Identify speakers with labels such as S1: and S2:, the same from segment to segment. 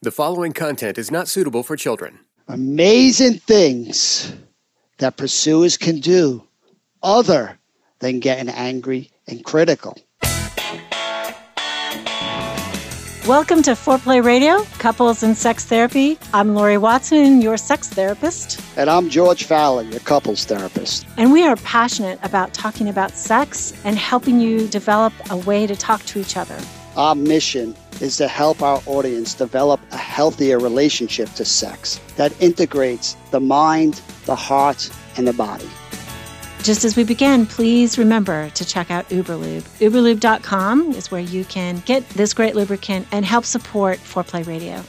S1: The following content is not suitable for children.
S2: Amazing things that pursuers can do other than getting angry and critical.
S3: Welcome to Foreplay Radio, Couples and Sex Therapy. I'm Laurie Watson, your sex therapist.
S2: And I'm George Faller, your couples therapist.
S3: And we are passionate about talking about sex and helping you develop a way to talk to each other.
S2: Our mission is to help our audience develop a healthier relationship to sex that integrates the mind, the heart, and the body.
S3: Just as we begin, please remember to check out Uberlube. Uberlube.com is where you can get this great lubricant and help support Foreplay Radio.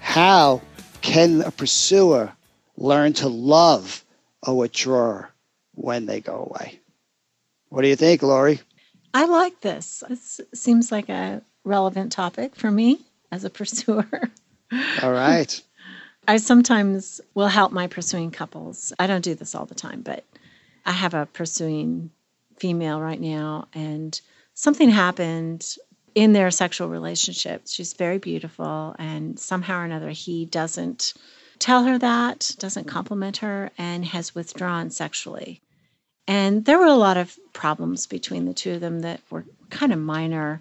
S2: How can a pursuer learn to love a withdrawer when they go away? What do you think, Laurie?
S3: I like this. This seems like a relevant topic for me as a pursuer.
S2: All right.
S3: I sometimes will help my pursuing couples. I don't do this all the time, but I have a pursuing female right now, and something happened in their sexual relationship. She's very beautiful, and somehow or another, he doesn't tell her that, doesn't compliment her, and has withdrawn sexually. And there were a lot of problems between the two of them that were kind of minor.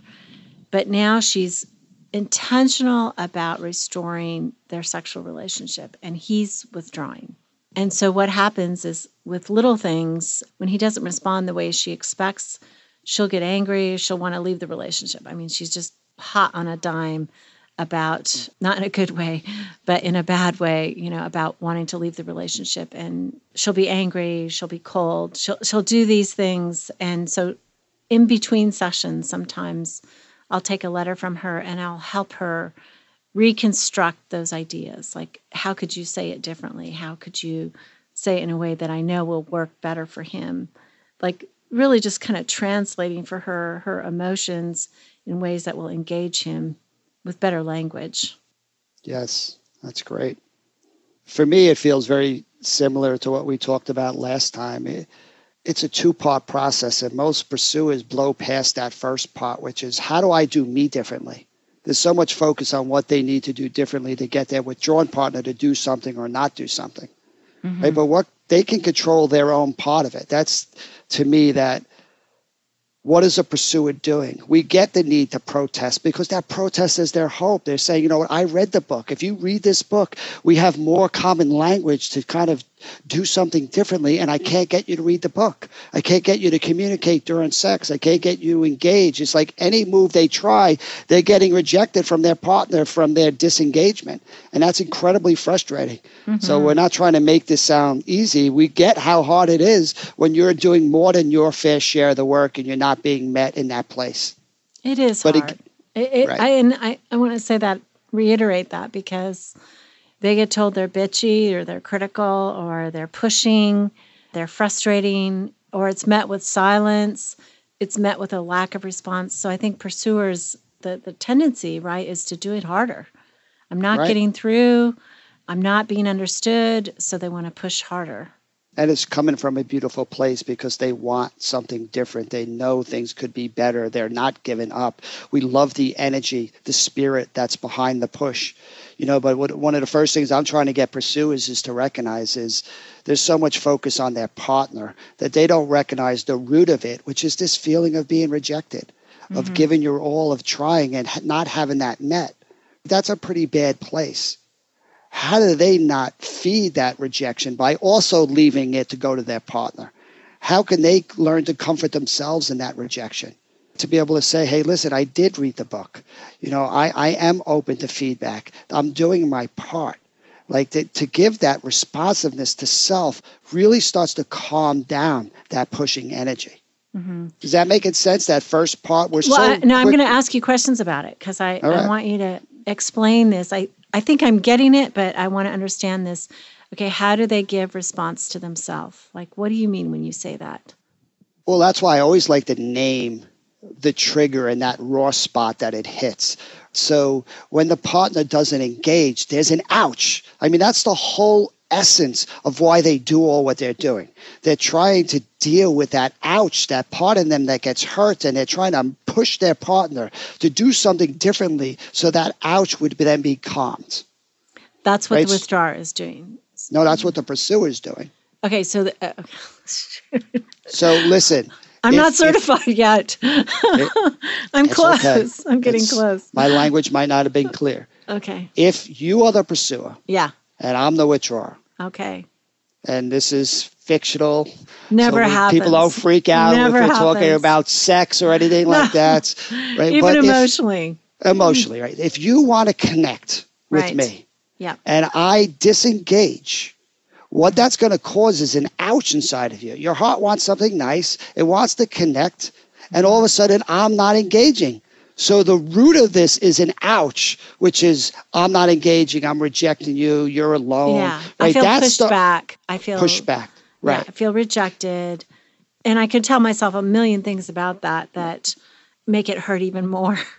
S3: But now she's intentional about restoring their sexual relationship and he's withdrawing. And so what happens is with little things, when he doesn't respond the way she expects, she'll get angry, she'll want to leave the relationship. I mean, she's just hot on a dime about not in a good way, but in a bad way, you know, about wanting to leave the relationship and she'll be angry, she'll be cold, she'll she'll do these things and so in between sessions sometimes I'll take a letter from her and I'll help her reconstruct those ideas. Like how could you say it differently? How could you say it in a way that I know will work better for him? Like really just kind of translating for her her emotions in ways that will engage him with better language.
S2: Yes, that's great. For me, it feels very similar to what we talked about last time. It, it's a two part process, and most pursuers blow past that first part, which is how do I do me differently? There's so much focus on what they need to do differently to get their withdrawn partner to do something or not do something. Mm-hmm. Right? But what they can control their own part of it. That's to me that what is a pursuer doing? We get the need to protest because that protest is their hope. They're saying, you know what, I read the book. If you read this book, we have more common language to kind of do something differently and I can't get you to read the book. I can't get you to communicate during sex. I can't get you to engage. It's like any move they try, they're getting rejected from their partner from their disengagement. And that's incredibly frustrating. Mm-hmm. So we're not trying to make this sound easy. We get how hard it is when you're doing more than your fair share of the work and you're not being met in that place.
S3: It is but hard. It, it, right. I, and I, I want to say that, reiterate that because – they get told they're bitchy or they're critical or they're pushing, they're frustrating, or it's met with silence, it's met with a lack of response. So I think pursuers, the, the tendency, right, is to do it harder. I'm not right. getting through, I'm not being understood, so they want to push harder.
S2: And it's coming from a beautiful place because they want something different. They know things could be better. They're not giving up. We love the energy, the spirit that's behind the push you know but what, one of the first things i'm trying to get pursuers is to recognize is there's so much focus on their partner that they don't recognize the root of it which is this feeling of being rejected mm-hmm. of giving your all of trying and not having that met that's a pretty bad place how do they not feed that rejection by also leaving it to go to their partner how can they learn to comfort themselves in that rejection to be able to say, hey, listen, I did read the book. You know, I, I am open to feedback. I'm doing my part. Like to, to give that responsiveness to self really starts to calm down that pushing energy. Mm-hmm. Does that make sense? That first part, we're well,
S3: so. I, no, I'm going to ask you questions about it because I, right. I want you to explain this. I, I think I'm getting it, but I want to understand this. Okay, how do they give response to themselves? Like, what do you mean when you say that?
S2: Well, that's why I always like to name the trigger and that raw spot that it hits. So when the partner doesn't engage, there's an ouch. I mean, that's the whole essence of why they do all what they're doing. They're trying to deal with that ouch, that part in them that gets hurt, and they're trying to push their partner to do something differently so that ouch would then be calmed.
S3: That's what
S2: Right.
S3: the withdrawer is doing.
S2: No, that's what the pursuer is doing.
S3: Okay, so the, uh,
S2: So listen,
S3: I'm
S2: If-
S3: not
S2: if-
S3: certified yet. I'm close.
S2: okay.
S3: I'm getting
S2: It's-
S3: close.
S2: my language might not have been clear.
S3: Okay.
S2: If you are the pursuer
S3: Yeah.
S2: and I'm the withdrawer,
S3: Okay.
S2: and this is fictional,
S3: Never
S2: so
S3: happens.
S2: people don't freak out
S3: Never
S2: if we're talking about sex or anything like that. Right?
S3: Even
S2: But if-
S3: emotionally.
S2: emotionally, right? If you want to connect with
S3: Right.
S2: me
S3: Yeah.
S2: and I disengage, what that's going to cause is an ouch inside of you. Your heart wants something nice, it wants to connect, and all of a sudden I'm not engaging. So the root of this is an ouch, which is I'm not engaging, I'm rejecting you, you're alone.
S3: Yeah. I
S2: Right?
S3: feel
S2: That's
S3: pushed
S2: the
S3: back. I feel
S2: push back.
S3: Yeah,
S2: Right.
S3: I feel rejected. And I can tell myself a million things about that that make it hurt even more.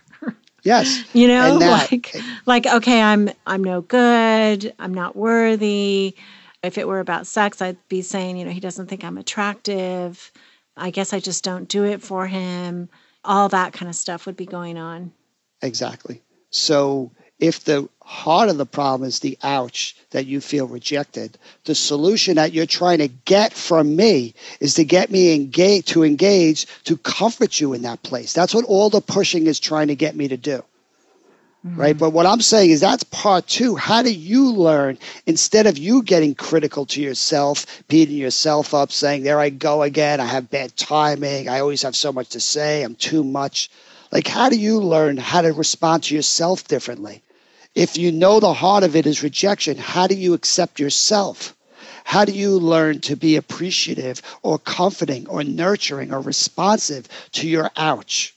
S2: Yes.
S3: you know,
S2: that-
S3: like like okay, I'm I'm no good, I'm not worthy. If it were about sex, I'd be saying, you know, he doesn't think I'm attractive. I guess I just don't do it for him. All that kind of stuff would be going on.
S2: Exactly. So if the heart of the problem is the ouch that you feel rejected, the solution that you're trying to get from me is to get me engage to engage to comfort you in that place. That's what all the pushing is trying to get me to do. Mm-hmm. Right. But what I'm saying is that's part two. How do you learn instead of you getting critical to yourself, beating yourself up, saying, There I go again. I have bad timing. I always have so much to say. I'm too much. Like, how do you learn how to respond to yourself differently? If you know the heart of it is rejection, how do you accept yourself? How do you learn to be appreciative or comforting or nurturing or responsive to your ouch?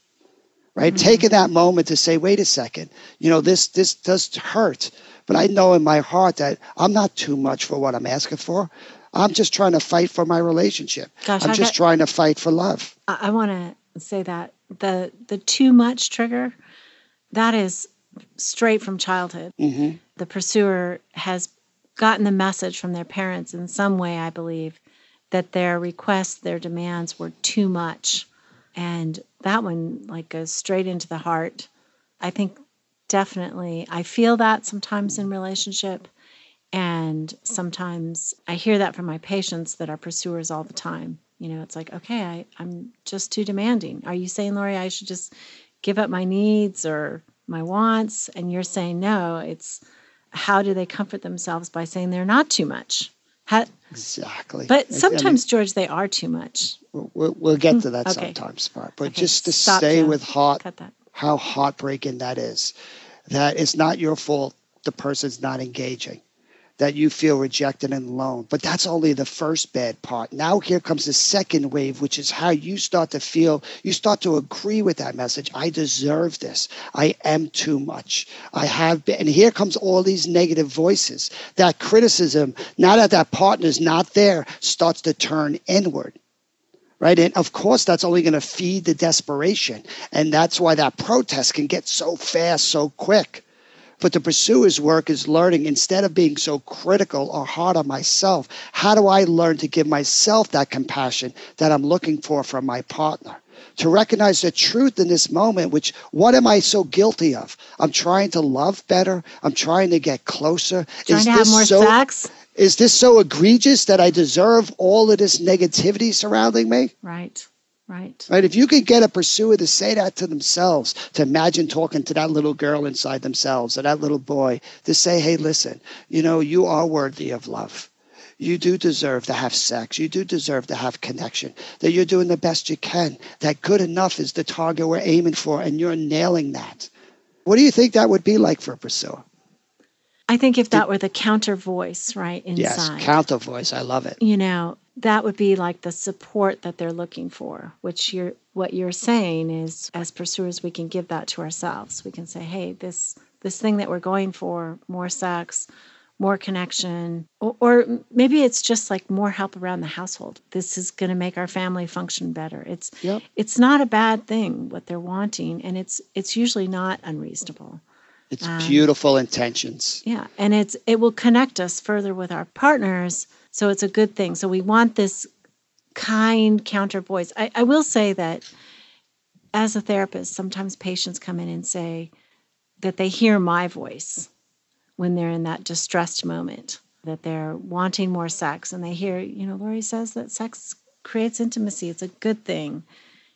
S2: Right? Taking that moment to say, wait a second, you know, this this does hurt, but I know in my heart that I'm not too much for what I'm asking for. I'm just trying to fight for my relationship.
S3: Gosh,
S2: I'm
S3: I
S2: just
S3: got-
S2: trying to fight for love.
S3: I, I want to say that the the too much trigger that is straight from childhood.
S2: hmm
S3: The pursuer has gotten the message from their parents in some way, I believe, that their requests, their demands were too much. And that one like goes straight into the heart. I think definitely I feel that sometimes in relationship and sometimes I hear that from my patients that are pursuers all the time. You know, it's like, okay, I, I'm just too demanding. Are you saying, Laurie, I should just give up my needs or my wants? And you're saying, no, it's how do they comfort themselves by saying they're not too much? How,
S2: Exactly.
S3: but
S2: And- and
S3: sometimes, George, they are too much.
S2: we'll, we'll get to that mm,
S3: Okay.
S2: sometimes, part. But
S3: Okay,
S2: just to
S3: stop,
S2: stay with heart, how heartbreaking that is. That it's not your fault the person's not engaging, that you feel rejected and alone. But that's only the first bad part. Now here comes the second wave, which is how you start to feel, you start to agree with that message. I deserve this. I am too much. I have been. And here comes all these negative voices. That criticism, now that that partner's not there, starts to turn inward right? And of course, that's only going to feed the desperation. And that's why that protest can get so fast, so quick. But the pursuer's work is learning instead of being so critical or hard on myself, how do I learn to give myself that compassion that I'm looking for from my partner? To recognize the truth in this moment, which what am I so guilty of? I'm trying to love better. I'm trying to get closer.
S3: Trying
S2: Is
S3: to have more
S2: so,
S3: sex.
S2: Is this so egregious that I deserve all of this negativity surrounding me?
S3: Right. Right.
S2: Right? If you could get a pursuer to say that to themselves, to imagine talking to that little girl inside themselves or that little boy, to say, hey, listen, you know, you are worthy of love. You do deserve to have sex. You do deserve to have connection. That you're doing the best you can. That good enough is the target we're aiming for, and you're nailing that. What do you think that would be like for a pursuer?
S3: I think if that were the counter voice, right, inside.
S2: Yes, counter voice. I love it.
S3: you know that would be like the support that they're looking for which you're what you're saying is as pursuers we can give that to ourselves we can say hey this this thing that we're going for more sex more connection or, or maybe it's just like more help around the household this is going to make our family function better it's
S2: Yep.
S3: it's not a bad thing what they're wanting and it's it's usually not unreasonable
S2: It's um, beautiful intentions.
S3: Yeah, and it's it will connect us further with our partners, so it's a good thing. So we want this kind counter voice. I, I will say that as a therapist, sometimes patients come in and say that they hear my voice when they're in that distressed moment, that they're wanting more sex, and they hear, you know, Laurie says that sex creates intimacy. It's a good thing.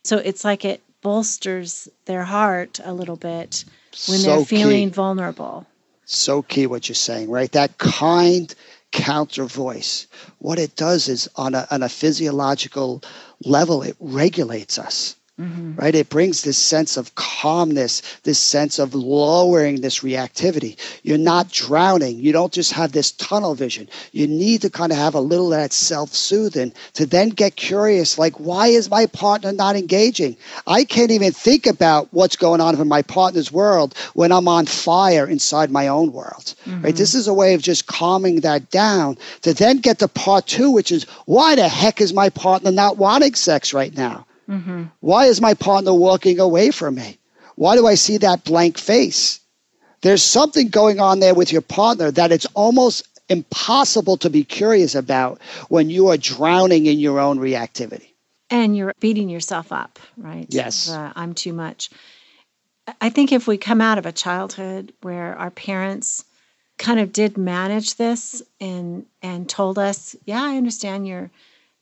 S3: So it's like it bolsters their heart a little bit when so they're feeling
S2: key.
S3: vulnerable.
S2: So key what you're saying, right? That kind counter voice. What it does is on a, on a physiological level, it regulates us. Mm-hmm. Right? It brings this sense of calmness, this sense of lowering this reactivity. You're not drowning. You don't just have this tunnel vision. You need to kind of have a little of that self soothing to then get curious like, why is my partner not engaging? I can't even think about what's going on in my partner's world when I'm on fire inside my own world. Mm-hmm. Right? This is a way of just calming that down to then get to part two, which is, why the heck is my partner not wanting sex right now? Mm-hmm. Why is my partner walking away from me? Why do I see that blank face? There's something going on there with your partner that it's almost impossible to be curious about when you are drowning in your own reactivity.
S3: And you're beating yourself up, right?
S2: Yes.
S3: Uh, I'm too much. I think if we come out of a childhood where our parents kind of did manage this and and told us, yeah, I understand you're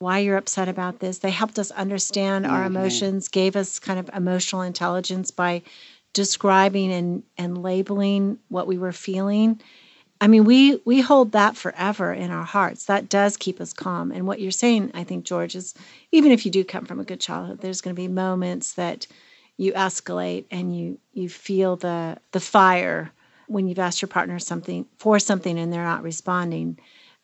S3: why you're upset about this. They helped us understand our mm-hmm. emotions, gave us kind of emotional intelligence by describing and, and labeling what we were feeling. I mean, we we hold that forever in our hearts. That does keep us calm. And what you're saying, I think, George, is even if you do come from a good childhood, there's going to be moments that you escalate and you you feel the the fire when you've asked your partner something for something and they're not responding.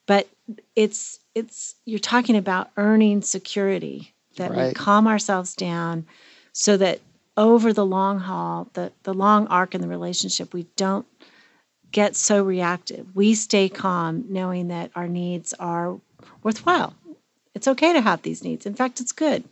S3: But it's it's you're talking about earning security that right. we calm ourselves down so that over the long haul the the long arc in the relationship we don't get so reactive. We stay calm knowing that our needs are worthwhile. It's okay to have these needs. In fact it's good.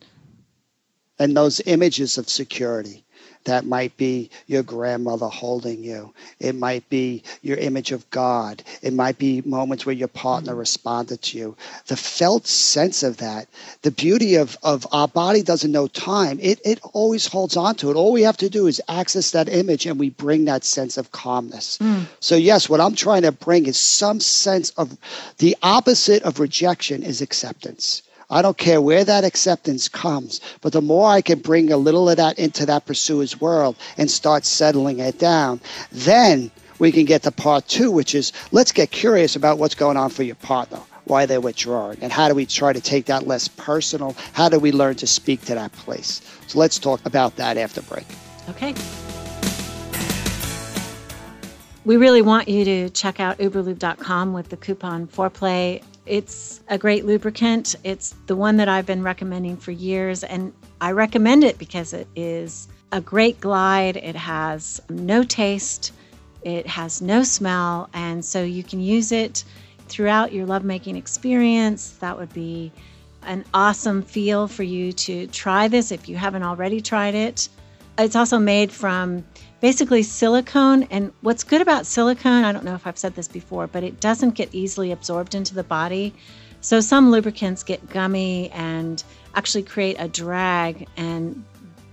S2: And those images of security that might be your grandmother holding you. It might be your image of God. It might be moments where your partner mm-hmm. responded to you. The felt sense of that, the beauty of, of our body doesn't know time, it, it always holds on to it. All we have to do is access that image and we bring that sense of calmness. Mm. So, yes, what I'm trying to bring is some sense of the opposite of rejection is acceptance. I don't care where that acceptance comes, but the more I can bring a little of that into that pursuer's world and start settling it down, then we can get to part two, which is let's get curious about what's going on for your partner, why they're withdrawing, and how do we try to take that less personal? How do we learn to speak to that place? So let's talk about that after break.
S3: Okay. We really want you to check out uberlube.com with the coupon foreplay it's a great lubricant. It's the one that I've been recommending for years, and I recommend it because it is a great glide. It has no taste, it has no smell, and so you can use it throughout your lovemaking experience. That would be an awesome feel for you to try this if you haven't already tried it. It's also made from basically silicone. And what's good about silicone, I don't know if I've said this before, but it doesn't get easily absorbed into the body. So some lubricants get gummy and actually create a drag, and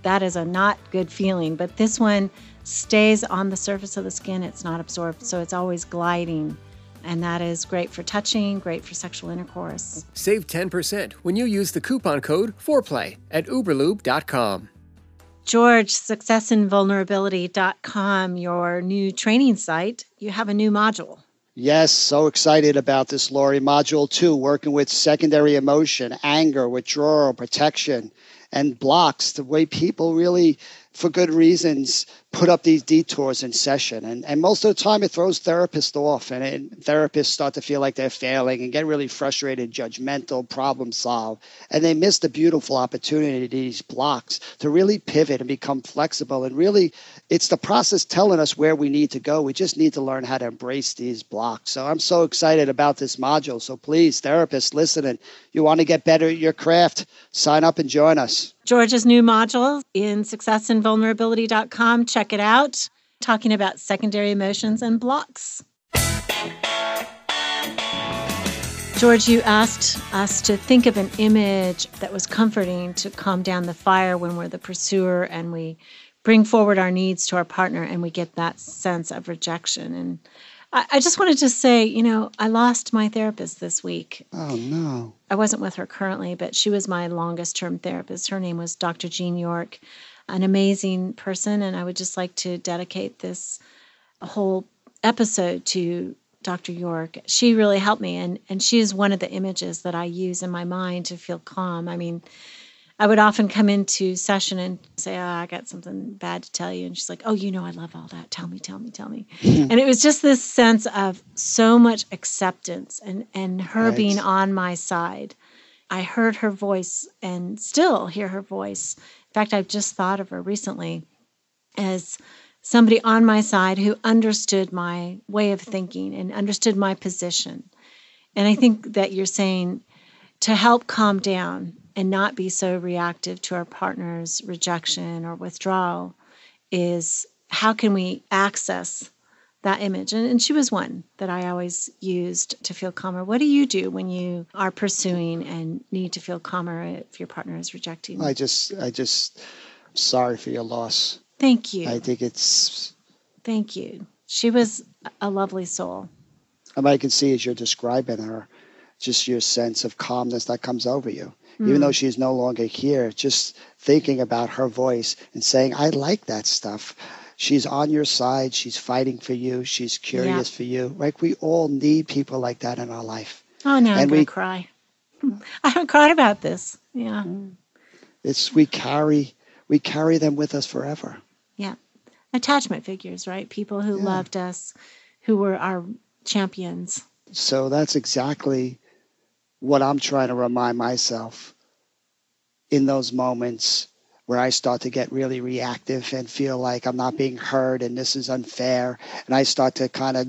S3: that is a not good feeling. But this one stays on the surface of the skin, it's not absorbed, so it's always gliding. And that is great for touching, great for sexual intercourse.
S1: Save 10% when you use the coupon code FOREPLAY at uberlube.com.
S3: George, successinvulnerability.com, your new training site, you have a new module.
S2: Yes, so excited about this, Laurie. Module two, working with secondary emotion, anger, withdrawal, protection, and blocks, the way people really, for good reasons, put up these detours in session. And, and most of the time, it throws therapists off, and, and therapists start to feel like they're failing and get really frustrated, judgmental, problem solve. And they miss the beautiful opportunity, these blocks, to really pivot and become flexible. And really, it's the process telling us where we need to go. We just need to learn how to embrace these blocks. So I'm so excited about this module. So please, therapists listening, you want to get better at your craft, sign up and join us.
S3: George's new module in successinvulnerability.com. Check it out. talking about secondary emotions and blocks. George, you asked us to think of an image that was comforting to calm down the fire when we're the pursuer and we bring forward our needs to our partner and we get that sense of rejection. And I, I just wanted to say, you know, I lost my therapist this week.
S2: Oh, no.
S3: I wasn't with her currently, but she was my longest term therapist. Her name was Dr. Jean York, an amazing person. And I would just like to dedicate this whole episode to Dr. York. She really helped me, and and she is one of the images that I use in my mind to feel calm. I mean, I would often come into session and say, oh, I got something bad to tell you. And she's like, Oh, you know, I love all that. Tell me, tell me, tell me. and it was just this sense of so much acceptance and, and her right. being on my side. I heard her voice and still hear her voice. In fact, I've just thought of her recently as somebody on my side who understood my way of thinking and understood my position. And I think that you're saying to help calm down and not be so reactive to our partner's rejection or withdrawal is how can we access that image? And, and she was one that I always used to feel calmer. What do you do when you are pursuing and need to feel calmer if your partner is rejecting? You?
S2: I just, I just, sorry for your loss.
S3: Thank you.
S2: I think it's.
S3: Thank you. She was a lovely soul.
S2: And I can see as you're describing her, just your sense of calmness that comes over you. Mm. Even though she's no longer here, just thinking about her voice and saying, I like that stuff. She's on your side. She's fighting for you. She's curious yeah. for you. Like we all need people like that in our life.
S3: Oh, now and I'm going to cry. I haven't cried about this. Yeah. Mm.
S2: It's, we carry, we carry them with us forever.
S3: Yeah. Attachment figures, right? People who yeah. loved us, who were our champions.
S2: So that's exactly what I'm trying to remind myself in those moments where I start to get really reactive and feel like I'm not being heard and this is unfair. And I start to kind of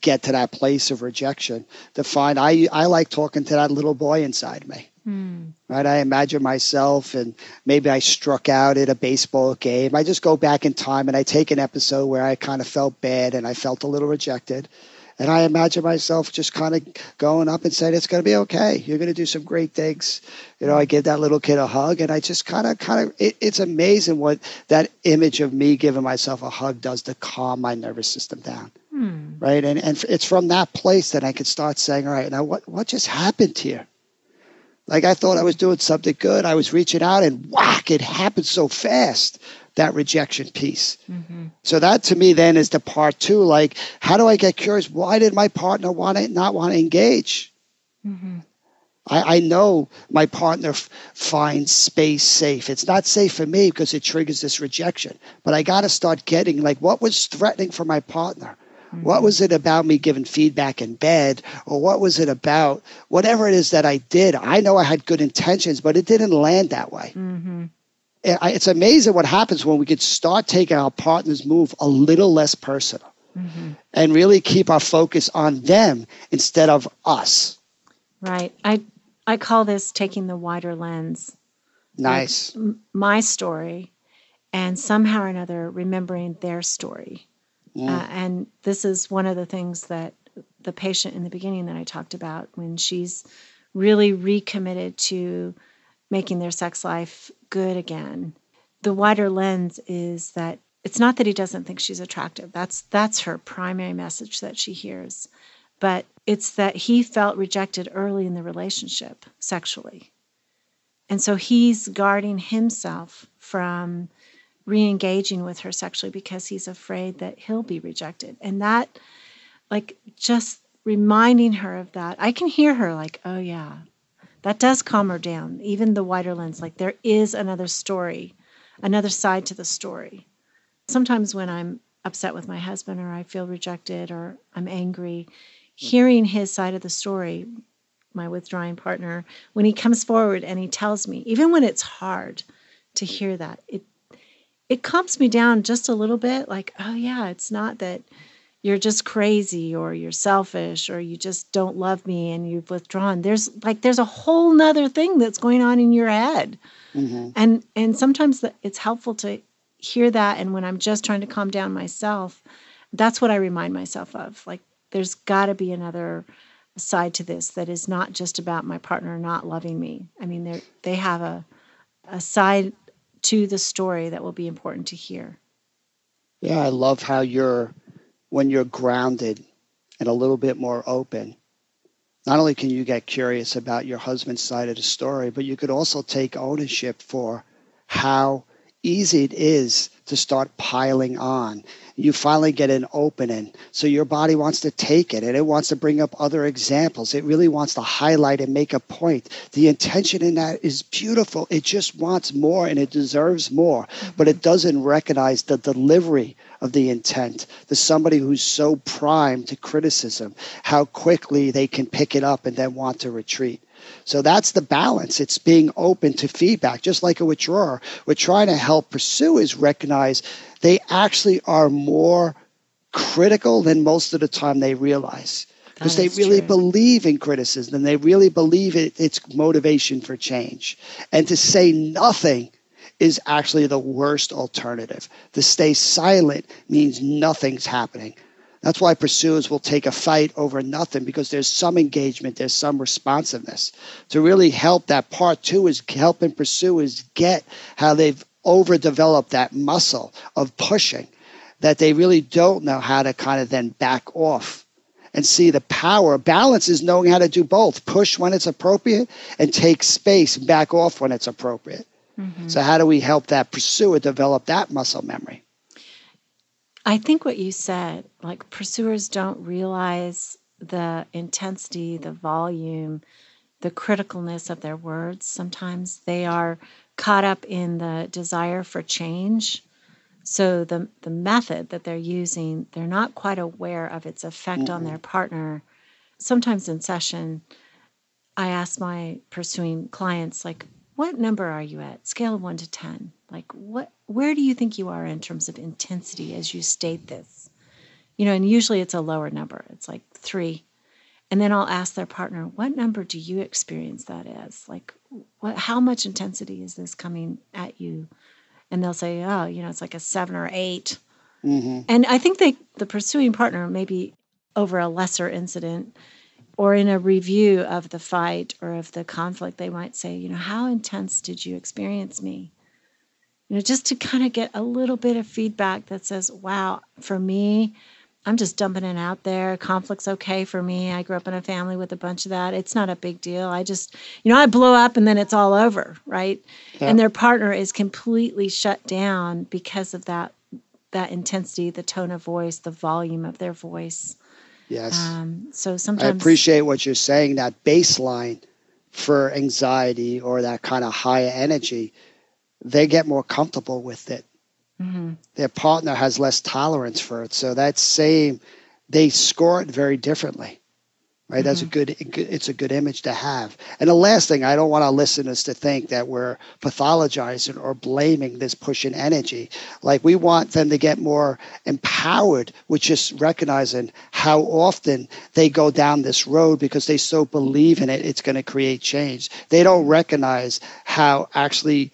S2: get to that place of rejection to find I, I like talking to that little boy inside me. Mm. Right? I imagine myself and maybe I struck out at a baseball game. I just go back in time and I take an episode where I kind of felt bad and I felt a little rejected. And I imagine myself just kind of going up and saying, "It's going to be okay. You're going to do some great things." You know, I give that little kid a hug, and I just kind of, kind of, it, it's amazing what that image of me giving myself a hug does to calm my nervous system down. Hmm. Right, and and it's from that place that I can start saying, "All right, now what what just happened here?" Like I thought I was doing something good. I was reaching out, and whack! It happened so fast that rejection piece. Mm-hmm. So that to me then is the part two. Like, how do I get curious? Why did my partner want to not want to engage? Mm-hmm. I, I, know my partner f- finds space safe. It's not safe for me because it triggers this rejection. But I got to start getting like what was threatening for my partner. Mm-hmm. What was it about me giving feedback in bed? Or what was it about whatever it is that I did? I know I had good intentions, but it didn't land that way. It's amazing what happens when we could start taking our partner's move a little less personal mm-hmm. and really keep our focus on them instead of us.
S3: Right. I I call this taking the wider lens.
S2: Nice.
S3: Like my story and somehow or another remembering their story. Mm. Uh, and this is one of the things that the patient in the beginning that I talked about when she's really recommitted to making their sex life good again. The wider lens is that it's not that he doesn't think she's attractive. That's that's her primary message that she hears. But it's that he felt rejected early in the relationship sexually. And so he's guarding himself from re-engaging with her sexually because he's afraid that he'll be rejected. And that like just reminding her of that. I can hear her like, "Oh yeah, that does calm her down. Even the wider lens, like there is another story, another side to the story. Sometimes when I'm upset with my husband or I feel rejected or I'm angry, hearing his side of the story, my withdrawing partner, when he comes forward and he tells me, even when it's hard to hear that, it it calms me down just a little bit like, oh yeah, it's not that you're just crazy or you're selfish or you just don't love me and you've withdrawn there's like there's a whole nother thing that's going on in your head mm-hmm. and and sometimes it's helpful to hear that and when I'm just trying to calm down myself, that's what I remind myself of. Like there's got to be another side to this that is not just about my partner not loving me. I mean, they they have a a side to the story that will be important to hear.
S2: Yeah, I love how you're when you're grounded and a little bit more open. Not only can you get curious about your husband's side of the story, but you could also take ownership for how easy it is to start piling on you finally get an opening. So your body wants to take it and it wants to bring up other examples. It really wants to highlight and make a point. The intention in that is beautiful. It just wants more and it deserves more, mm-hmm. but it doesn't recognize the delivery of the intent. The somebody who's so primed to criticism, how quickly they can pick it up and then want to retreat. So that's the balance. It's being open to feedback, just like a withdrawer. We're trying to help pursuers recognize they actually are more critical than most of the time they realize because they really
S3: true.
S2: believe in criticism and they really believe it, it's motivation for change. And to say nothing is actually the worst alternative. To stay silent means nothing's happening. That's why pursuers will take a fight over nothing because there's some engagement, there's some responsiveness. To really help that part two is helping pursuers get how they've overdeveloped that muscle of pushing that they really don't know how to kind of then back off and see the power. Balance is knowing how to do both push when it's appropriate and take space back off when it's appropriate. Mm-hmm. So, how do we help that pursuer develop that muscle memory?
S3: I think what you said, like pursuers don't realize the intensity, the volume, the criticalness of their words. Sometimes they are caught up in the desire for change. So the the method that they're using, they're not quite aware of its effect mm-hmm. on their partner. Sometimes in session, I ask my pursuing clients like, "What number are you at? Scale of 1 to 10." Like what where do you think you are in terms of intensity as you state this? You know, and usually it's a lower number. It's like 3. And then I'll ask their partner, "What number do you experience that as? Like what how much intensity is this coming at you?" And they'll say, "Oh, you know, it's like a 7 or 8." Mm-hmm. And I think they the pursuing partner maybe over a lesser incident or in a review of the fight or of the conflict, they might say, you know, how intense did you experience me? you know, just to kind of get a little bit of feedback that says, wow, for me, I'm just dumping it out there. Conflict's okay for me. I grew up in a family with a bunch of that. It's not a big deal. I just, you know, I blow up and then it's all over, right? Yeah. And their partner is completely shut down because of that that intensity, the tone of voice, the volume of their voice.
S2: Yes. Um,
S3: so sometimes
S2: I appreciate what you're saying. That baseline for anxiety or that kind of higher energy they get more comfortable with it. Mm-hmm. Their partner has less tolerance for it. So that same, they score it very differently. Right, mm-hmm. that's a good. It's a good image to have. And the last thing, I don't want our listeners to think that we're pathologizing or blaming this pushing energy. Like we want them to get more empowered with just recognizing how often they go down this road because they so believe in it. It's going to create change. They don't recognize how actually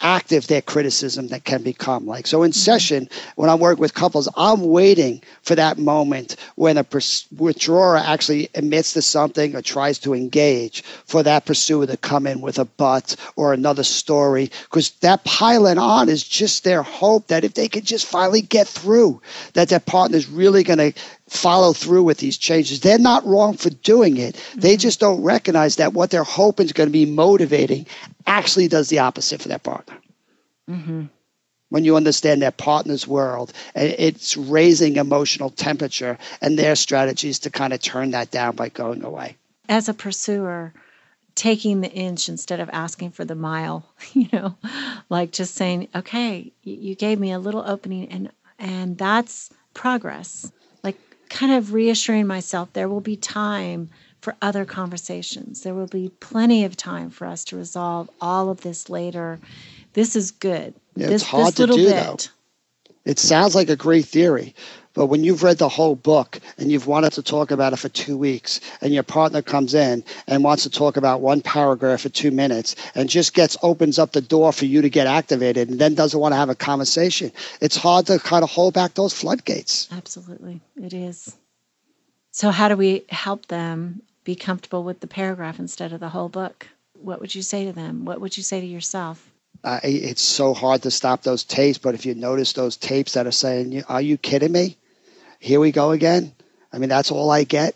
S2: active their criticism that can become like so in mm-hmm. session when i'm working with couples i'm waiting for that moment when a pers- withdrawer actually admits to something or tries to engage for that pursuer to come in with a but or another story because that piling on is just their hope that if they could just finally get through that their partner is really going to follow through with these changes. They're not wrong for doing it. Mm-hmm. They just don't recognize that what they're hoping is going to be motivating actually does the opposite for their partner. Mm-hmm. When you understand their partner's world, it's raising emotional temperature and their strategies to kind of turn that down by going away.
S3: As a pursuer, taking the inch instead of asking for the mile, you know, like just saying, okay, you gave me a little opening and and that's progress kind of reassuring myself there will be time for other conversations. There will be plenty of time for us to resolve all of this later. This is good.
S2: Yeah,
S3: this,
S2: it's hard to do, bit. though. It sounds like a great theory, But when you've read the whole book and you've wanted to talk about it for two weeks, and your partner comes in and wants to talk about one paragraph for two minutes and just gets opens up the door for you to get activated and then doesn't want to have a conversation, it's hard to kind of hold back those floodgates.
S3: Absolutely. It is. So, how do we help them be comfortable with the paragraph instead of the whole book? What would you say to them? What would you say to yourself?
S2: Uh, it's so hard to stop those tapes, but if you notice those tapes that are saying, Are you kidding me? Here we go again. I mean, that's all I get.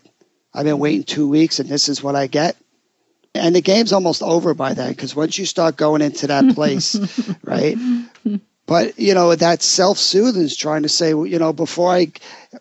S2: I've been waiting two weeks and this is what I get. And the game's almost over by then because once you start going into that place, right? But, you know, that self soothing is trying to say, you know, before I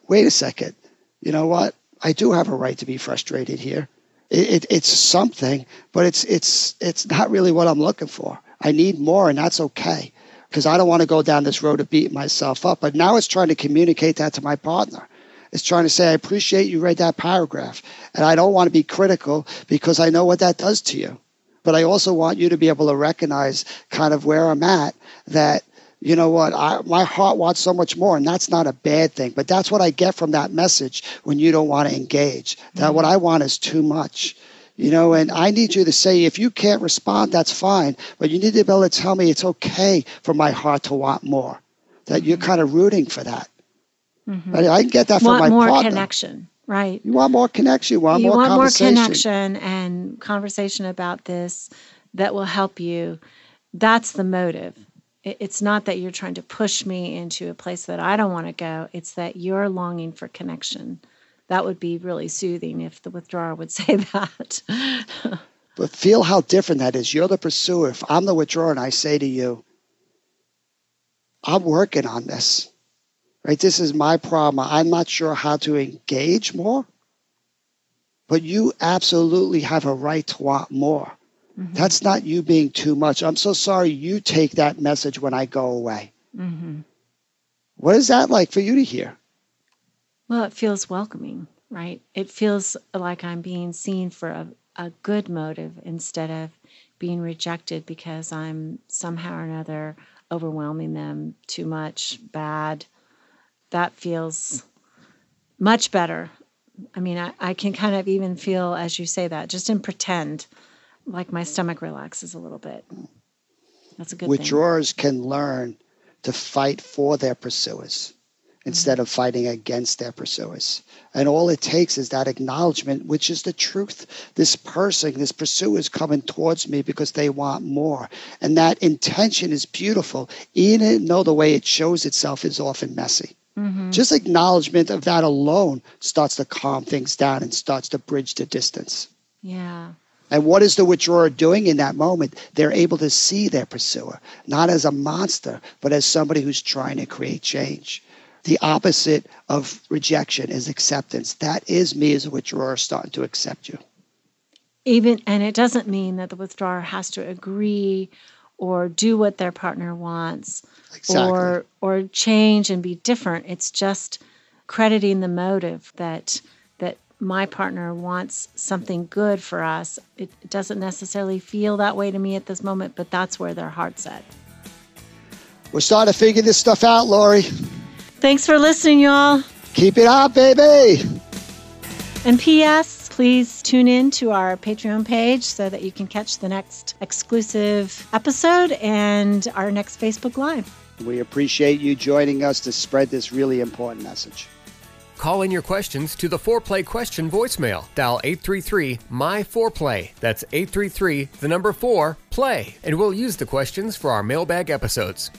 S2: wait a second, you know what? I do have a right to be frustrated here. It, it, it's something, but it's it's it's not really what I'm looking for. I need more, and that's okay because I don't want to go down this road of beating myself up. But now it's trying to communicate that to my partner. It's trying to say, I appreciate you read that paragraph, and I don't want to be critical because I know what that does to you. But I also want you to be able to recognize kind of where I'm at that you know what I, my heart wants so much more and that's not a bad thing but that's what i get from that message when you don't want to engage that mm-hmm. what i want is too much you know and i need you to say if you can't respond that's fine but you need to be able to tell me it's okay for my heart to want more that mm-hmm. you're kind of rooting for that mm-hmm. I, I get that from
S3: want
S2: my
S3: more
S2: partner.
S3: connection right
S2: you want more connection you want, more conversation.
S3: you
S2: more,
S3: want more connection and conversation about this that will help you that's the motive it's not that you're trying to push me into a place that I don't want to go. It's that you're longing for connection. That would be really soothing if the withdrawer would say that.
S2: but feel how different that is. You're the pursuer. If I'm the withdrawer and I say to you, I'm working on this, right? This is my problem. I'm not sure how to engage more, but you absolutely have a right to want more. Mm-hmm. That's not you being too much. I'm so sorry you take that message when I go away. Mm-hmm. What is that like for you to hear?
S3: Well, it feels welcoming, right? It feels like I'm being seen for a, a good motive instead of being rejected because I'm somehow or another overwhelming them too much, bad. That feels much better. I mean, I, I can kind of even feel, as you say that, just in pretend like my stomach relaxes a little bit. That's a good
S2: Withdrawers
S3: thing.
S2: can learn to fight for their pursuers instead of fighting against their pursuers. And all it takes is that acknowledgement, which is the truth. This person, this pursuer is coming towards me because they want more. And that intention is beautiful, even though the way it shows itself is often messy. Mm-hmm. Just acknowledgement of that alone starts to calm things down and starts to bridge the distance.
S3: Yeah.
S2: And what is the withdrawer doing in that moment? They're able to see their pursuer, not as a monster, but as somebody who's trying to create change. The opposite of rejection is acceptance. That is me as a withdrawer starting to accept you.
S3: Even and it doesn't mean that the withdrawer has to agree or do what their partner wants
S2: exactly.
S3: or or change and be different. It's just crediting the motive that my partner wants something good for us. It doesn't necessarily feel that way to me at this moment, but that's where their heart's at.
S2: We're starting to figure this stuff out, Laurie.
S3: Thanks for listening, y'all.
S2: Keep it up, baby.
S3: And P.S., please tune in to our Patreon page so that you can catch the next exclusive episode and our next Facebook Live.
S2: We appreciate you joining us to spread this really important message.
S1: Call in your questions to the Foreplay question voicemail. Dial 833 My Foreplay. That's 833 the number 4 play. And we'll use the questions for our mailbag episodes.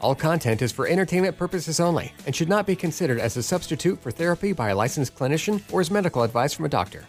S1: All content is for entertainment purposes only and should not be considered as a substitute for therapy by a licensed clinician or as medical advice from a doctor.